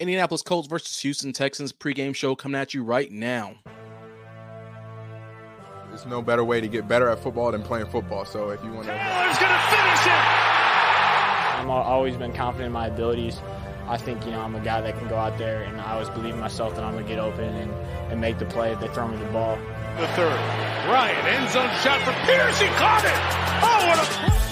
Indianapolis Colts versus Houston Texans pregame show coming at you right now. There's no better way to get better at football than playing football. So if you want to, Taylor's going to finish it. I've always been confident in my abilities. I think you know I'm a guy that can go out there, and I always believe in myself that I'm gonna get open and, and make the play if they throw me the ball. The third, Ryan end zone shot for Pierce. He caught it. Oh, what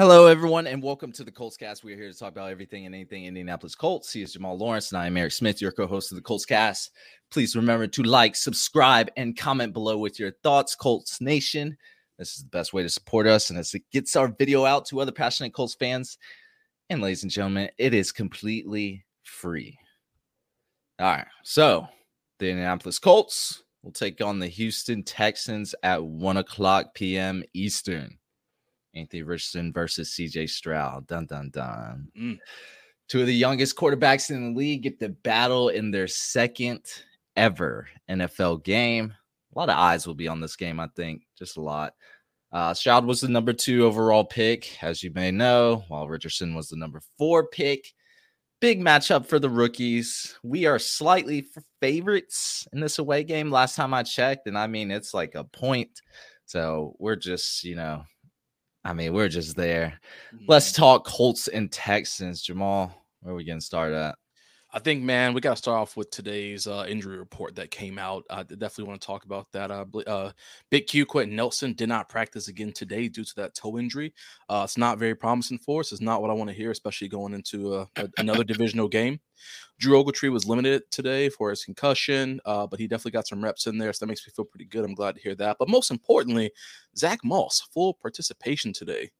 Hello, everyone, and welcome to the Colts Cast. We are here to talk about everything and anything Indianapolis Colts. He is Jamal Lawrence, and I am Eric Smith, your co-host of the Colts Cast. Please remember to like, subscribe, and comment below with your thoughts, Colts Nation. This is the best way to support us, and as it gets our video out to other passionate Colts fans. And ladies and gentlemen, it is completely free. All right, so the Indianapolis Colts will take on the Houston Texans at 1 o'clock p.m. Eastern. Anthony Richardson versus CJ Stroud. Dun dun dun. Mm. Two of the youngest quarterbacks in the league get the battle in their second ever NFL game. A lot of eyes will be on this game, I think. Just a lot. Uh, Stroud was the number two overall pick, as you may know, while Richardson was the number four pick. Big matchup for the rookies. We are slightly favorites in this away game. Last time I checked, and I mean, it's like a point. So we're just, you know, I mean, we're just there. Let's talk Colts and Texans. Jamal, where are we getting started at? I think, man, we got to start off with today's uh, injury report that came out. I definitely want to talk about that. Uh, uh, Big Q, Quenton Nelson did not practice again today due to that toe injury. Uh, it's not very promising for us. It's not what I want to hear, especially going into uh, a, another divisional game. Drew Ogletree was limited today for his concussion, uh, but he definitely got some reps in there, so that makes me feel pretty good. I'm glad to hear that. But most importantly, Zach Moss, full participation today.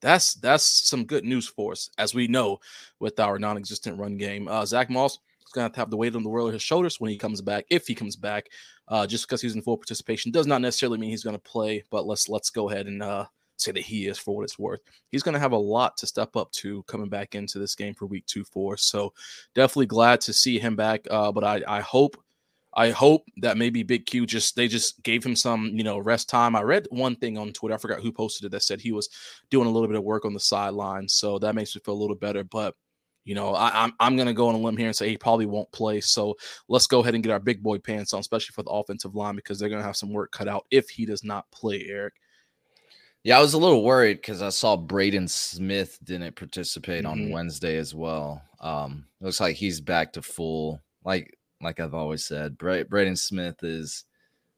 That's that's some good news for us, as we know with our non-existent run game. Uh, Zach Moss is going to have the weight of the world on his shoulders when he comes back, if he comes back. Uh, just because he's in full participation does not necessarily mean he's going to play. But let's let's go ahead and uh, say that he is for what it's worth. He's going to have a lot to step up to coming back into this game for week two, four. So definitely glad to see him back. Uh, but I I hope I hope that maybe Big Q just they just gave him some you know rest time. I read one thing on Twitter, I forgot who posted it that said he was doing a little bit of work on the sideline, so that makes me feel a little better. But you know, I, am I'm, I'm gonna go on a limb here and say he probably won't play. So let's go ahead and get our big boy pants on, especially for the offensive line because they're gonna have some work cut out if he does not play. Eric. Yeah, I was a little worried because I saw Braden Smith didn't participate mm-hmm. on Wednesday as well. Um, looks like he's back to full like like I've always said, Bra- Braden Smith is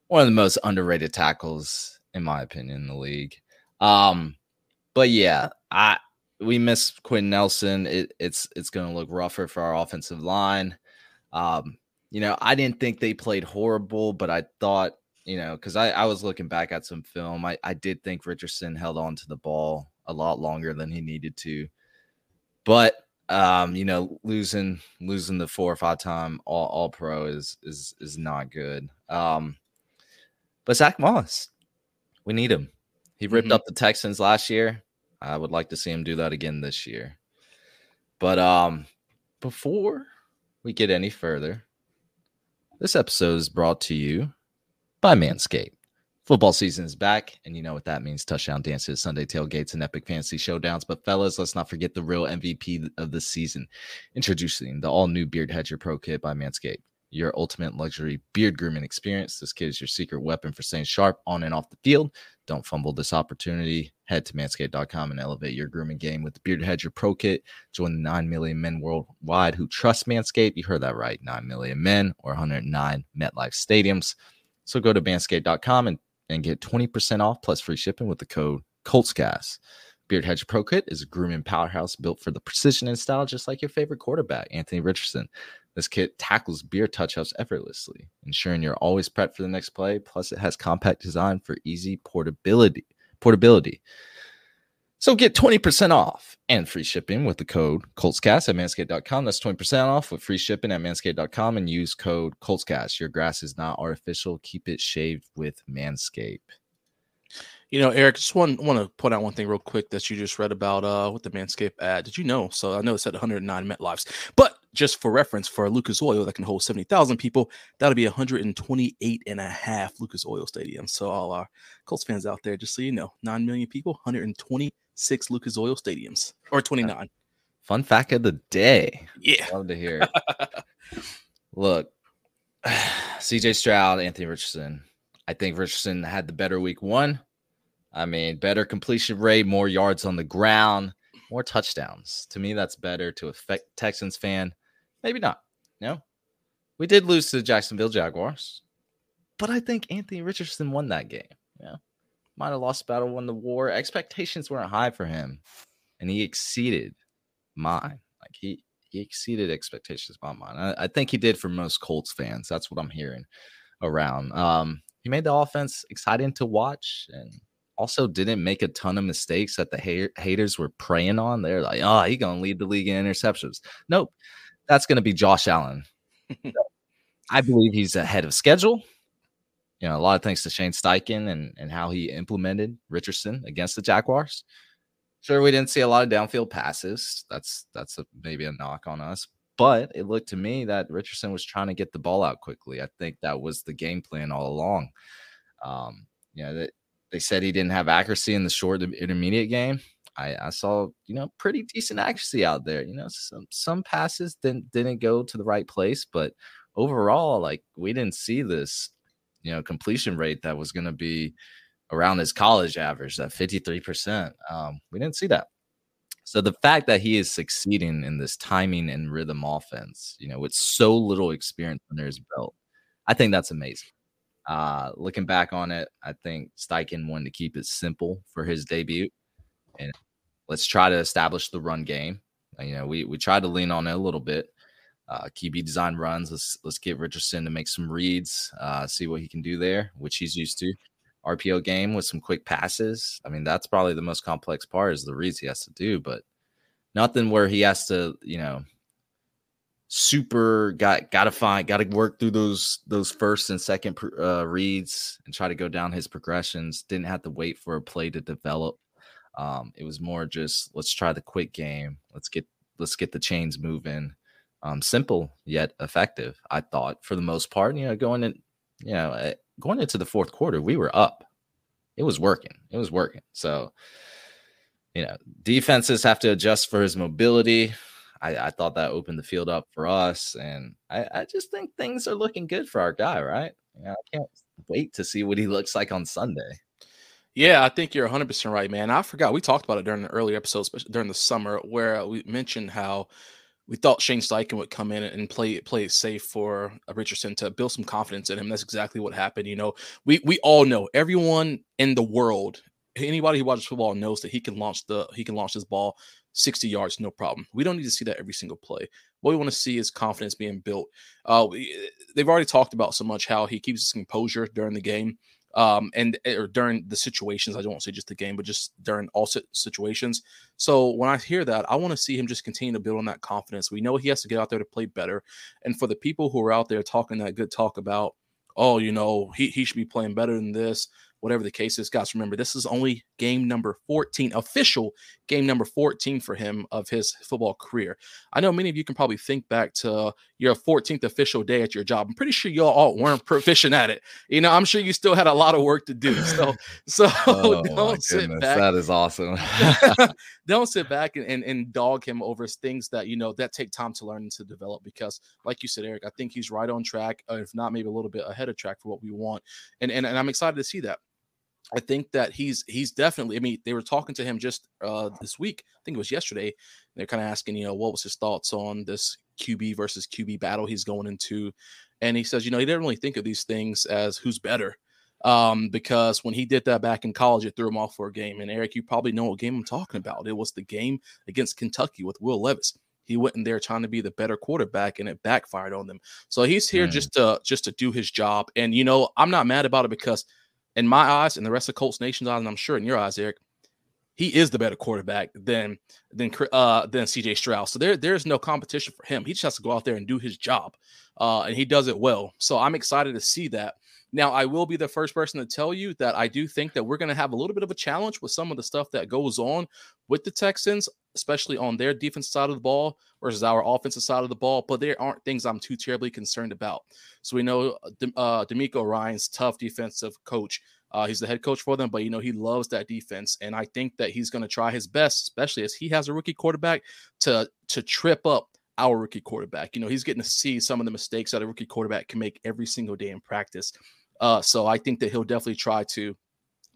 one of the most underrated tackles, in my opinion, in the league. Um, but yeah, I we miss Quinn Nelson. It, it's it's going to look rougher for our offensive line. Um, you know, I didn't think they played horrible, but I thought, you know, because I, I was looking back at some film, I, I did think Richardson held on to the ball a lot longer than he needed to. But um, you know, losing losing the four or five time all, all pro is is is not good. Um, but Zach Moss, we need him. He ripped mm-hmm. up the Texans last year. I would like to see him do that again this year. But um, before we get any further, this episode is brought to you by Manscaped. Football season is back, and you know what that means touchdown dances, Sunday tailgates, and epic fantasy showdowns. But, fellas, let's not forget the real MVP of the season. Introducing the all new Beard Hedger Pro Kit by Manscaped, your ultimate luxury beard grooming experience. This kit is your secret weapon for staying sharp on and off the field. Don't fumble this opportunity. Head to manscaped.com and elevate your grooming game with the Beard Hedger Pro Kit. Join the 9 million men worldwide who trust Manscaped. You heard that right 9 million men or 109 MetLife stadiums. So go to manscaped.com and and get 20% off plus free shipping with the code COLTSCAST. Beard Hedge Pro Kit is a grooming powerhouse built for the precision and style, just like your favorite quarterback, Anthony Richardson. This kit tackles beard touch-ups effortlessly, ensuring you're always prepped for the next play. Plus, it has compact design for easy portability. Portability. So get 20% off and free shipping with the code ColtsCast at manscaped.com. That's 20% off with free shipping at manscaped.com and use code ColtsCast. Your grass is not artificial. Keep it shaved with Manscaped. You know, Eric, just want want to point out one thing real quick that you just read about uh with the Manscaped ad. Did you know? So I know it said 109 MetLives, but just for reference, for Lucas Oil that can hold 70,000 people, that'll be 128 and a half Lucas Oil Stadium. So all our Colts fans out there, just so you know, 9 million people, 128 six Lucas Oil stadiums or 29. Fun fact of the day. Yeah. Love to hear. Look, CJ Stroud, Anthony Richardson. I think Richardson had the better week one. I mean, better completion rate, more yards on the ground, more touchdowns. To me, that's better to affect Texans fan. Maybe not. You know, we did lose to the Jacksonville Jaguars, but I think Anthony Richardson won that game. Yeah. Might have lost battle, won the war. Expectations weren't high for him, and he exceeded mine. Like he he exceeded expectations by mine. I, I, think he did for most Colts fans. That's what I'm hearing around. Um, he made the offense exciting to watch and also didn't make a ton of mistakes that the ha- haters were preying on. They're like, oh, he's going to lead the league in interceptions. Nope. That's going to be Josh Allen. I believe he's ahead of schedule. You know, a lot of thanks to Shane Steichen and, and how he implemented Richardson against the Jaguars. Sure, we didn't see a lot of downfield passes. That's that's a, maybe a knock on us. But it looked to me that Richardson was trying to get the ball out quickly. I think that was the game plan all along. Um, you know, that they said he didn't have accuracy in the short intermediate game. I, I saw, you know, pretty decent accuracy out there. You know, some some passes didn't didn't go to the right place, but overall, like we didn't see this, you know, completion rate that was going to be around his college average, that 53%. Um, we didn't see that. So the fact that he is succeeding in this timing and rhythm offense, you know, with so little experience under his belt, I think that's amazing. Uh, looking back on it, I think Steichen wanted to keep it simple for his debut, and let's try to establish the run game. You know, we we tried to lean on it a little bit. Uh, QB design runs. Let's let's get Richardson to make some reads, uh, see what he can do there, which he's used to. RPO game with some quick passes. I mean, that's probably the most complex part is the reads he has to do, but nothing where he has to, you know, super got got to find got to work through those those first and second uh, reads and try to go down his progressions. Didn't have to wait for a play to develop. Um, it was more just let's try the quick game. Let's get let's get the chains moving. Um, simple yet effective. I thought for the most part. You know, going in, you know, eh, going into the fourth quarter, we were up. It was working. It was working. So, you know, defenses have to adjust for his mobility. I, I thought that opened the field up for us. And I, I just think things are looking good for our guy, right? Yeah, I can't wait to see what he looks like on Sunday. Yeah, I think you're 100% right, man. I forgot we talked about it during the early episodes, during the summer, where we mentioned how we thought Shane Steichen would come in and play play it safe for uh, Richardson to build some confidence in him. That's exactly what happened. You know, we we all know everyone in the world, anybody who watches football knows that he can launch the he can launch his ball 60 yards, no problem. We don't need to see that every single play. What we want to see is confidence being built. Uh, we, they've already talked about so much how he keeps his composure during the game um, and eh, or during the situations. I don't want to say just the game, but just during all situations. So when I hear that, I want to see him just continue to build on that confidence. We know he has to get out there to play better. And for the people who are out there talking that good talk about, oh, you know, he, he should be playing better than this whatever the case is. Guys, remember, this is only game number 14, official game number 14 for him of his football career. I know many of you can probably think back to your 14th official day at your job. I'm pretty sure you all all weren't proficient at it. You know, I'm sure you still had a lot of work to do. So, so oh, don't sit goodness. back. That is awesome. don't sit back and, and, and dog him over things that, you know, that take time to learn and to develop because, like you said, Eric, I think he's right on track, uh, if not maybe a little bit ahead of track for what we want. And, and, and I'm excited to see that. I think that he's he's definitely. I mean, they were talking to him just uh, this week. I think it was yesterday. They're kind of asking, you know, what was his thoughts on this QB versus QB battle he's going into, and he says, you know, he didn't really think of these things as who's better, um, because when he did that back in college, it threw him off for a game. And Eric, you probably know what game I'm talking about. It was the game against Kentucky with Will Levis. He went in there trying to be the better quarterback, and it backfired on them. So he's here mm. just to just to do his job. And you know, I'm not mad about it because in my eyes and the rest of Colts Nation's eyes, and I'm sure in your eyes, Eric, he is the better quarterback than than uh than CJ Stroud. So there there's no competition for him. He just has to go out there and do his job, uh, and he does it well. So I'm excited to see that. Now, I will be the first person to tell you that I do think that we're going to have a little bit of a challenge with some of the stuff that goes on with the Texans, especially on their defense side of the ball versus our offensive side of the ball. But there aren't things I'm too terribly concerned about. So we know uh, uh DeMeco Ryans tough defensive coach. Uh, he's the head coach for them, but you know he loves that defense, and I think that he's going to try his best, especially as he has a rookie quarterback, to to trip up our rookie quarterback. You know he's getting to see some of the mistakes that a rookie quarterback can make every single day in practice. Uh, so I think that he'll definitely try to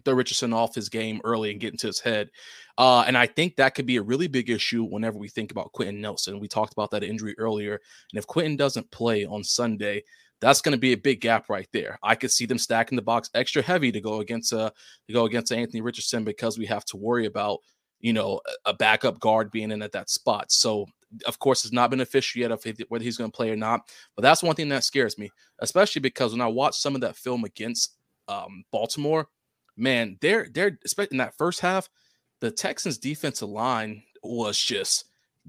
throw Richardson off his game early and get into his head. Uh, and I think that could be a really big issue whenever we think about Quenton Nelson. We talked about that injury earlier. And if Quenton doesn't play on Sunday, that's going to be a big gap right there. I could see them stacking the box extra heavy to go against uh to go against Anthony Richardson because we have to worry about you know a backup guard being in at that spot. So of course it's not been official yet of whether he's going to play or not. But that's one thing that scares me, especially because when I watched some of that film against um, Baltimore, man, they're they're expecting that first half, the Texans defensive line was just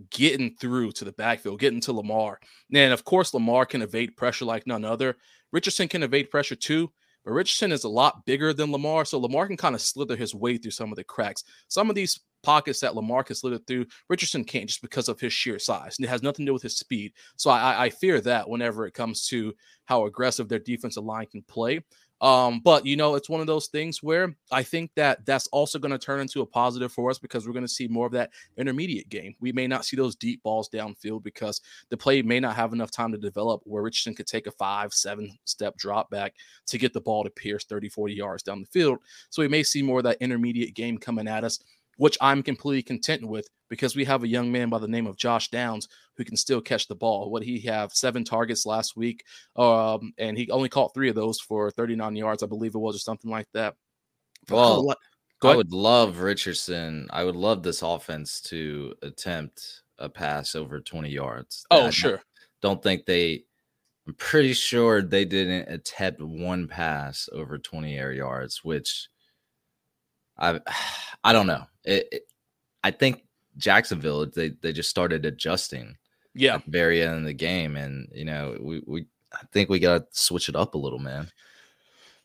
getting through to the backfield, getting to Lamar. And of course, Lamar can evade pressure like none other. Richardson can evade pressure too, but Richardson is a lot bigger than Lamar. So Lamar can kind of slither his way through some of the cracks. Some of these pockets that Lamar can slither through, Richardson can't just because of his sheer size. And it has nothing to do with his speed. So I, I fear that whenever it comes to how aggressive their defensive line can play. Um, but you know, it's one of those things where I think that that's also going to turn into a positive for us because we're going to see more of that intermediate game. We may not see those deep balls downfield because the play may not have enough time to develop where Richardson could take a five, seven step drop back to get the ball to Pierce 30, 40 yards down the field. So we may see more of that intermediate game coming at us which I'm completely content with because we have a young man by the name of Josh Downs who can still catch the ball. What he have seven targets last week, um, and he only caught three of those for 39 yards, I believe it was, or something like that. Well, I would love Richardson. I would love this offense to attempt a pass over 20 yards. Oh, I sure. Don't, don't think they. I'm pretty sure they didn't attempt one pass over 20 air yards, which I I don't know. It, it, I think Jacksonville they they just started adjusting. Yeah, very end of the game, and you know we we I think we got to switch it up a little, man.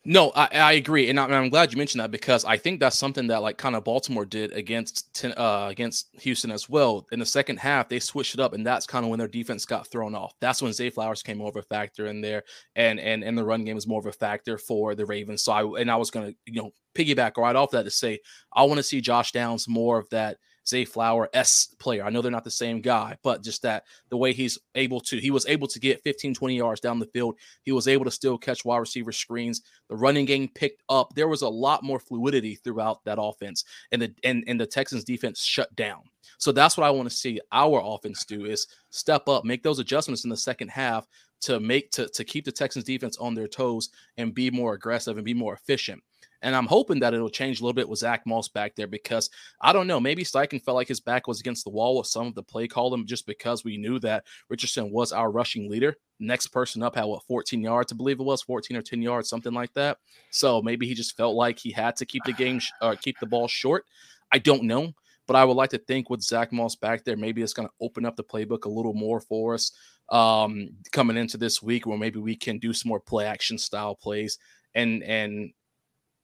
No, I, I agree, and, I, am glad you mentioned that because I think that's something that like kind of Baltimore did against ten, uh, against Houston as well. In the second half, they switched it up, and that's kind of when their defense got thrown off. That's when Zay Flowers came over a factor in there, and and and the run game was more of a factor for the Ravens. So I and I was gonna you know piggyback right off that to say I want to see Josh Downs more of that Zay Flower S player. I know they're not the same guy, but just that the way he's able to, he was able to get 15, 20 yards down the field. He was able to still catch wide receiver screens. The running game picked up. There was a lot more fluidity throughout that offense, and the and, and the Texans defense shut down. So that's what I want to see our offense do is step up, make those adjustments in the second half to make to, to keep the Texans defense on their toes and be more aggressive and be more efficient. And I'm hoping that it'll change a little bit with Zach Moss back there because I don't know. Maybe Steichen felt like his back was against the wall with some of the play call him just because we knew that Richardson was our rushing leader. Next person up had what 14 yards, I believe it was 14 or 10 yards, something like that. So maybe he just felt like he had to keep the game, uh, keep the ball short. I don't know. But I would like to think with Zach Moss back there, maybe it's going to open up the playbook a little more for us um, coming into this week, where maybe we can do some more play action style plays and and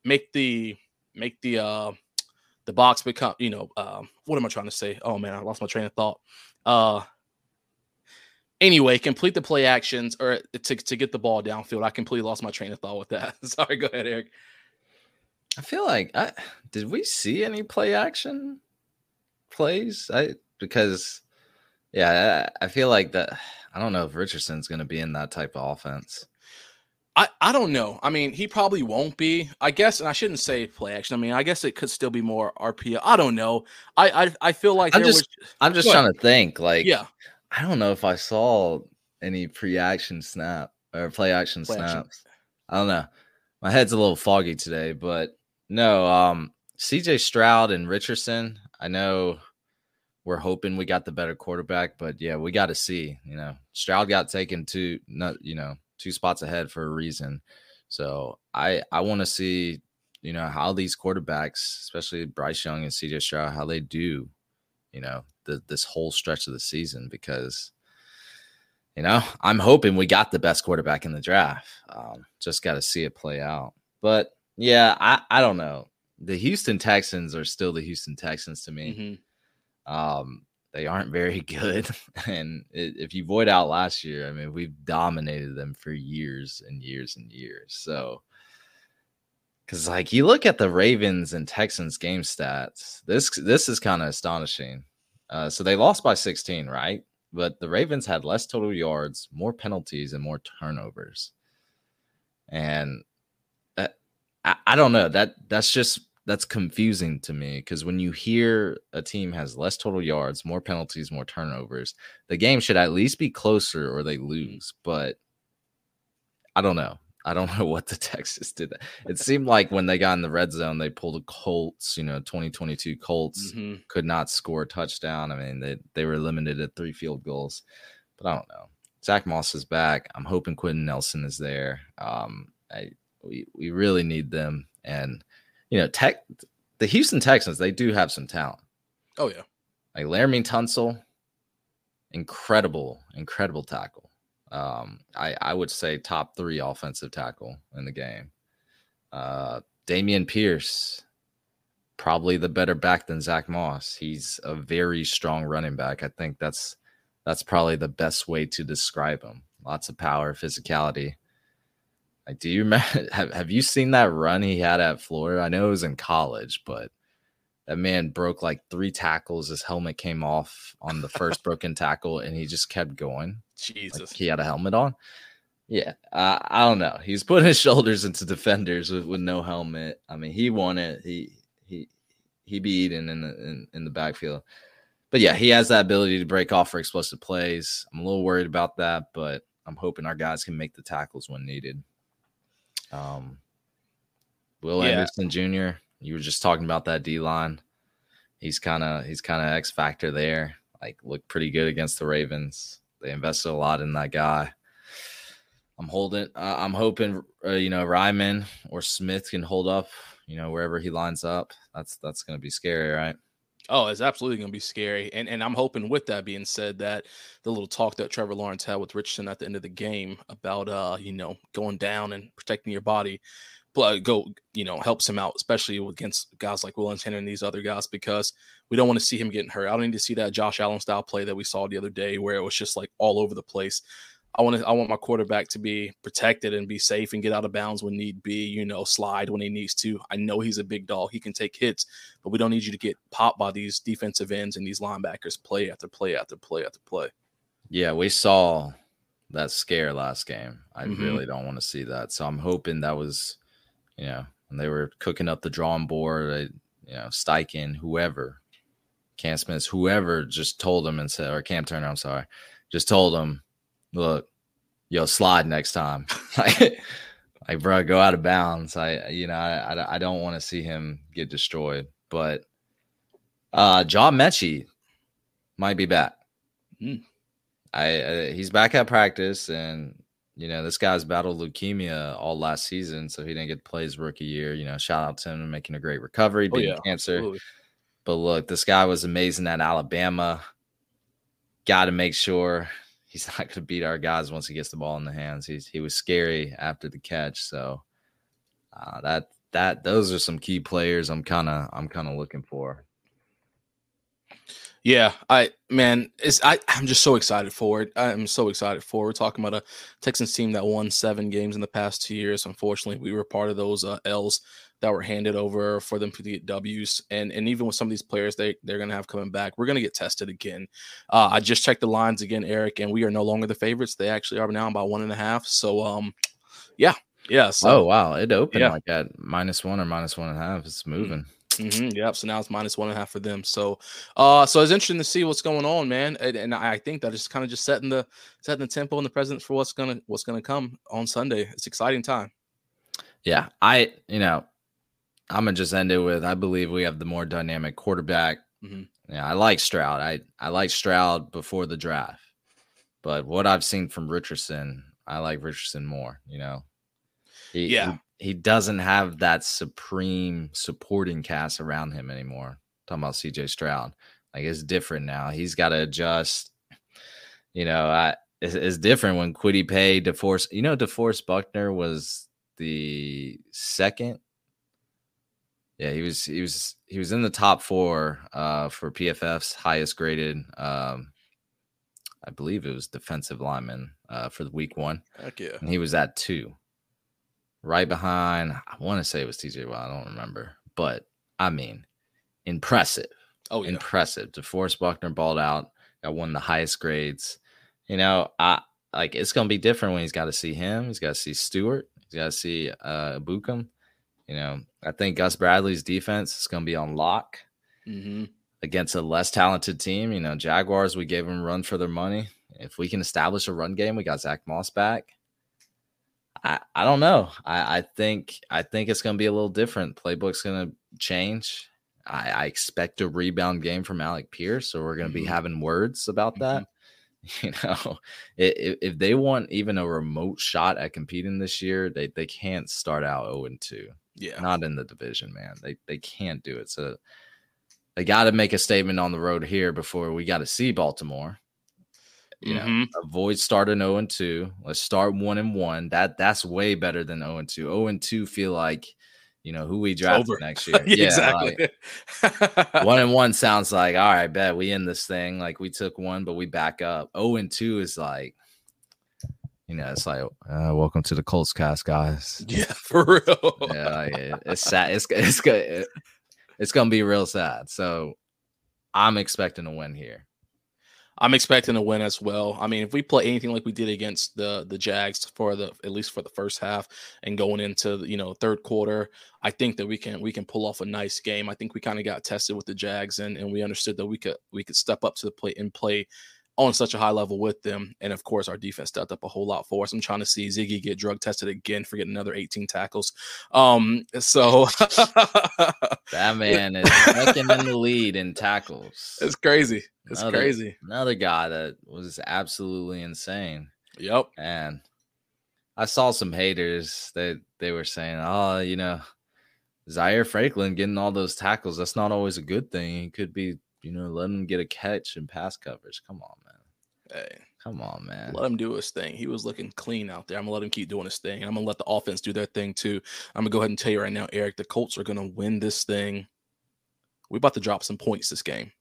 make the make the uh the box become you know uh, what am i trying to say? Oh man i lost my train of thought. Uh anyway complete the play actions or to, to get the ball downfield. I completely lost my train of thought with that. Sorry go ahead eric. I feel like i did we see any play action plays? I because yeah i, I feel like that i don't know if richardson's going to be in that type of offense I, I don't know. I mean, he probably won't be. I guess, and I shouldn't say play action. I mean, I guess it could still be more RPO. I don't know. I I, I feel like I'm just was, I'm just trying to think. Like, yeah, I don't know if I saw any pre-action snap or play action play snaps. Action. I don't know. My head's a little foggy today, but no. Um, CJ Stroud and Richardson. I know we're hoping we got the better quarterback, but yeah, we got to see. You know, Stroud got taken to not. You know two spots ahead for a reason. So I I want to see you know how these quarterbacks, especially Bryce Young and CJ Stroud, how they do, you know, the, this whole stretch of the season because you know I'm hoping we got the best quarterback in the draft. Um, just got to see it play out. But yeah, I I don't know. The Houston Texans are still the Houston Texans to me. Mm-hmm. Um, they aren't very good. And if you void out last year, I mean, we've dominated them for years and years and years. So Because like you look at the Ravens and Texans game stats, this this is kind of astonishing. Uh, so they lost by 16, right? But the Ravens had less total yards, more penalties, and more turnovers. And that, I, I don't know that that's just that's confusing to me because when you hear a team has less total yards, more penalties, more turnovers, the game should at least be closer or they lose. But I don't know. I don't know what the Texas did. It seemed like when they got in the red zone, they pulled a Colts, you know, 2022 Colts Mm-hmm. could not score a touchdown. I mean, they, they were limited at three field goals, but I don't know. Zach Moss is back. I'm hoping Quenton Nelson is there. Um, I, we, we really need them. And, you know, tech, the Houston Texans, they do have some talent. Oh yeah. Like Laremy Tunsil, incredible, incredible tackle. Um, I, I would say top three offensive tackle in the game. Uh, Dameon Pierce, probably the better back than Zach Moss. He's a very strong running back. I think that's that's probably the best way to describe him. Lots of power, physicality. Like, do you remember? Have, have you seen that run he had at Florida? I know it was in college, but that man broke like three tackles. His helmet came off on the first broken tackle, and he just kept going. Jesus. Like he had a helmet on. Yeah, uh, I don't know. He's putting his shoulders into defenders with, with no helmet. I mean, he won it. He he he be eating in the in, in the backfield. But yeah, he has that ability to break off for explosive plays. I'm a little worried about that, but I'm hoping our guys can make the tackles when needed. Um, Will Yeah. Anderson Jr. You were just talking about that D line. He's kind of he's kind of X factor there. Like looked pretty good against the Ravens. They invested a lot in that guy. I'm holding. Uh, I'm hoping uh, you know Raimann or Smith can hold up. You know wherever he lines up. That's that's going to be scary, right? Oh, it's absolutely going to be scary. And and I'm hoping with that being said that the little talk that Trevor Lawrence had with Richardson at the end of the game about uh, you know, going down and protecting your body pl- go, you know, helps him out, especially against guys like Will Henry and these other guys, because we don't want to see him getting hurt. I don't need to see that Josh Allen style play that we saw the other day where it was just like all over the place. I want to I want my quarterback to be protected and be safe and get out of bounds when need be, you know, slide when he needs to. I know he's a big dog. He can take hits, but we don't need you to get popped by these defensive ends and these linebackers play after play after play after play. Yeah, we saw that scare last game. I Mhm. really don't want to see that. So I'm hoping that was, you know, when they were cooking up the drawing board, I, you know, Steichen, whoever, Cam Smith, whoever just told him and said, or Cam Turner, I'm sorry, just told him, look, yo, slide next time. like, like, bro, go out of bounds. I, you know, I, I, I don't want to see him get destroyed. But uh John Metchie might be back. Hmm. I, I he's back at practice, and you know this guy's battled leukemia all last season, so he didn't get to play his rookie year. You know, shout out to him and making a great recovery, Oh, beating yeah, cancer. Absolutely. But look, this guy was amazing at Alabama. Got to make sure he's not going to beat our guys once he gets the ball in the hands. He's he was scary after the catch, so uh, that that those are some key players I'm kind of I'm kind of looking for. Yeah, I man, it's I I'm just so excited for it. I'm so excited for. it. We're talking about a Texans team that won seven games in the past two years. Unfortunately, we were part of those uh, L's that were handed over for them to get W's. And and even with some of these players, they they're gonna have coming back. We're gonna get tested again. Uh, I just checked the lines again, Eric, and we are no longer the favorites. They actually are now by one and a half. So um, yeah, yeah. So oh wow, it opened yeah. like at minus one or minus one and a half. It's moving. Mm-hmm, yep. So now it's minus one and a half for them. So, uh, so it's interesting to see what's going on, man. And, and I think that is just kind of just setting the setting the tempo and the presence for what's gonna what's gonna come on Sunday. It's exciting time. Yeah, I you know I'm gonna just end it with I believe we have the more dynamic quarterback. Mhm. Yeah, I like Stroud. I I like Stroud before the draft, but what I've seen from Richardson, I like Richardson more. You know, he, Yeah. He, doesn't have that supreme supporting cast around him anymore. talking about CJ Stroud, like it's different now. He's got to adjust. You know, I it's, it's different when Kwity Paye, DeForest. You know, DeForest Buckner was the second. Yeah, he was he was he was in the top four uh for PFF's highest graded um I believe it was defensive lineman uh for the week one. Heck yeah. And he was at two. Right behind. I want to say it was TJ Watt. I don't remember, but I mean, impressive. Oh yeah. Impressive. DeForest Buckner balled out. Got one of the highest grades. You know, I like it's gonna be different when he's got to see him. He's got to see Stewart. He's got to see uh Bukum. You know, I think Gus Bradley's defense is gonna be on lock hmm against a less talented team. You know, Jaguars, we gave them run for their money. If we can establish a run game, we got Zach Moss back. I, I don't know. I, I think I think it's gonna be a little different. Playbook's gonna change. I, I expect a rebound game from Alec Pierce, so we're gonna be Mhm. having words about that. You know, i- i- if they want even a remote shot at competing this year, they they can't start out 0 and 2 Yeah. not in the division, man. They they can't do it. So they got to make a statement on the road here before we got to see Baltimore. You know, Mhm. avoid starting 0 and 2. Let's start 1 and 1. That that's way better than 0 and 2. 0 and 2 feel like, you know, who we draft next year. Yeah, like, exactly. one and one sounds like all right, bet we end this thing. Like we took one, but we back up. 0 and 2 is like, you know, it's like, uh, welcome to the Colts cast, guys yeah, for real. yeah, like, it- it's sad. It's it's good. It's gonna be real sad. So I'm expecting a win here. I'm expecting a win as well. I mean, if we play anything like we did against the the Jags for the at least for the first half and going into you know third quarter, I think that we can we can pull off a nice game. I think we kind of got tested with the Jags and and we understood that we could we could step up to the plate and play on such a high level with them. And of course, our defense stepped up a whole lot for us. I'm trying to see Ziggy get drug tested again for getting another 18 tackles. Um, so That man is second in the lead in tackles. it's crazy. It's Another- crazy. Another guy that was absolutely insane. Yep. And I saw some haters that they were saying, "Oh, you know, Zaire Franklin getting all those tackles. That's not always a good thing. He could be, you know, letting him get a catch and pass coverage. Come on, man. Hey. Come on, man. Let him do his thing. He was looking clean out there. I'm gonna let him keep doing his thing. And I'm gonna let the offense do their thing too. I'm gonna go ahead and tell you right now, Eric, the Colts are gonna win this thing. We're about to drop some points this game.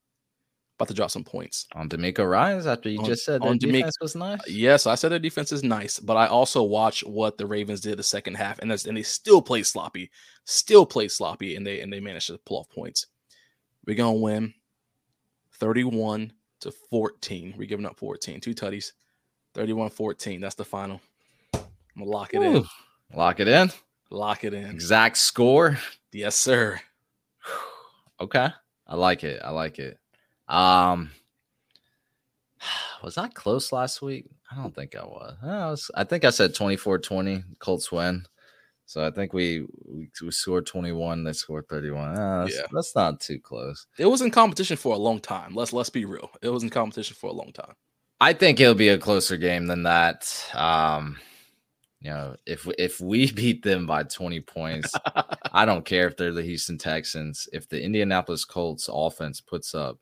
About to drop some points. on DeMeco Ryans' after you On- just said DeMeco- defense was nice. Yes, I said their defense is nice, but I also watched what the Ravens did the second half, and that's and they still played sloppy, still played sloppy, and they and they managed to pull off points. We're gonna win 31 to 14. We're giving up 14, two tutties, 31-14. That's the final. I'm gonna lock it in. Lock it in. Lock it in. Exact score. Yes, sir. Okay. I like it. I like it. Um was I close last week? I don't think I was. I, was, I think I said 24-20, Colts win. So I think we we, we scored 21, they scored 31. Ah, that's, Yeah. that's not too close. It was in competition for a long time. Let's let's be real. It was in competition for a long time. I think it'll be a closer game than that. Um, you know, if we- if we beat them by 20 points, I don't care if they're the Houston Texans. If the Indianapolis Colts offense puts up,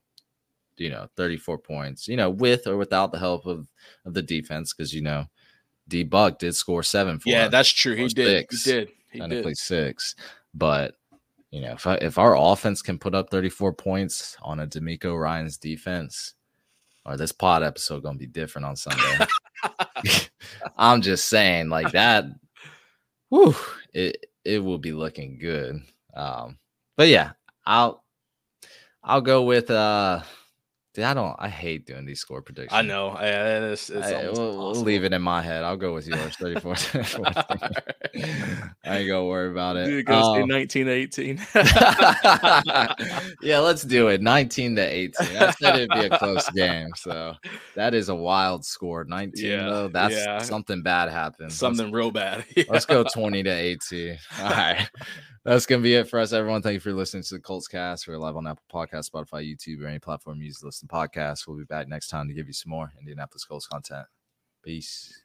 you know, 34 points, you know, with or without the help of of the defense, because you know, D Buck did score seven for yeah, us, that's true. He did. He did. He technically did. six. But you know, if I, if our offense can put up 34 points on a DeMeco Ryans' defense, or this pod episode gonna be different on Sunday. I'm just saying, like that. Whew, it it will be looking good. Um, but yeah, I'll I'll go with uh. Dude, I don't. I hate doing these score predictions. I know. I, it's, it's I, we'll, we'll leave it in my head. I'll go with yours. 34. 14. I ain't gonna worry about it. Dude, go say Um, 19 18. yeah, let's do it. 19 to 18. I said it'd be a close game. So that is a wild score. 19 Yeah, though. That's yeah. something bad happened. Let's- Something real bad. Let's go 20 to 18. All right. That's going to be it for us, everyone. Thank you for listening to the Colts cast. We're live on Apple Podcasts, Spotify, YouTube, or any platform you use to listen to podcasts. We'll be back next time to give you some more Indianapolis Colts content. Peace.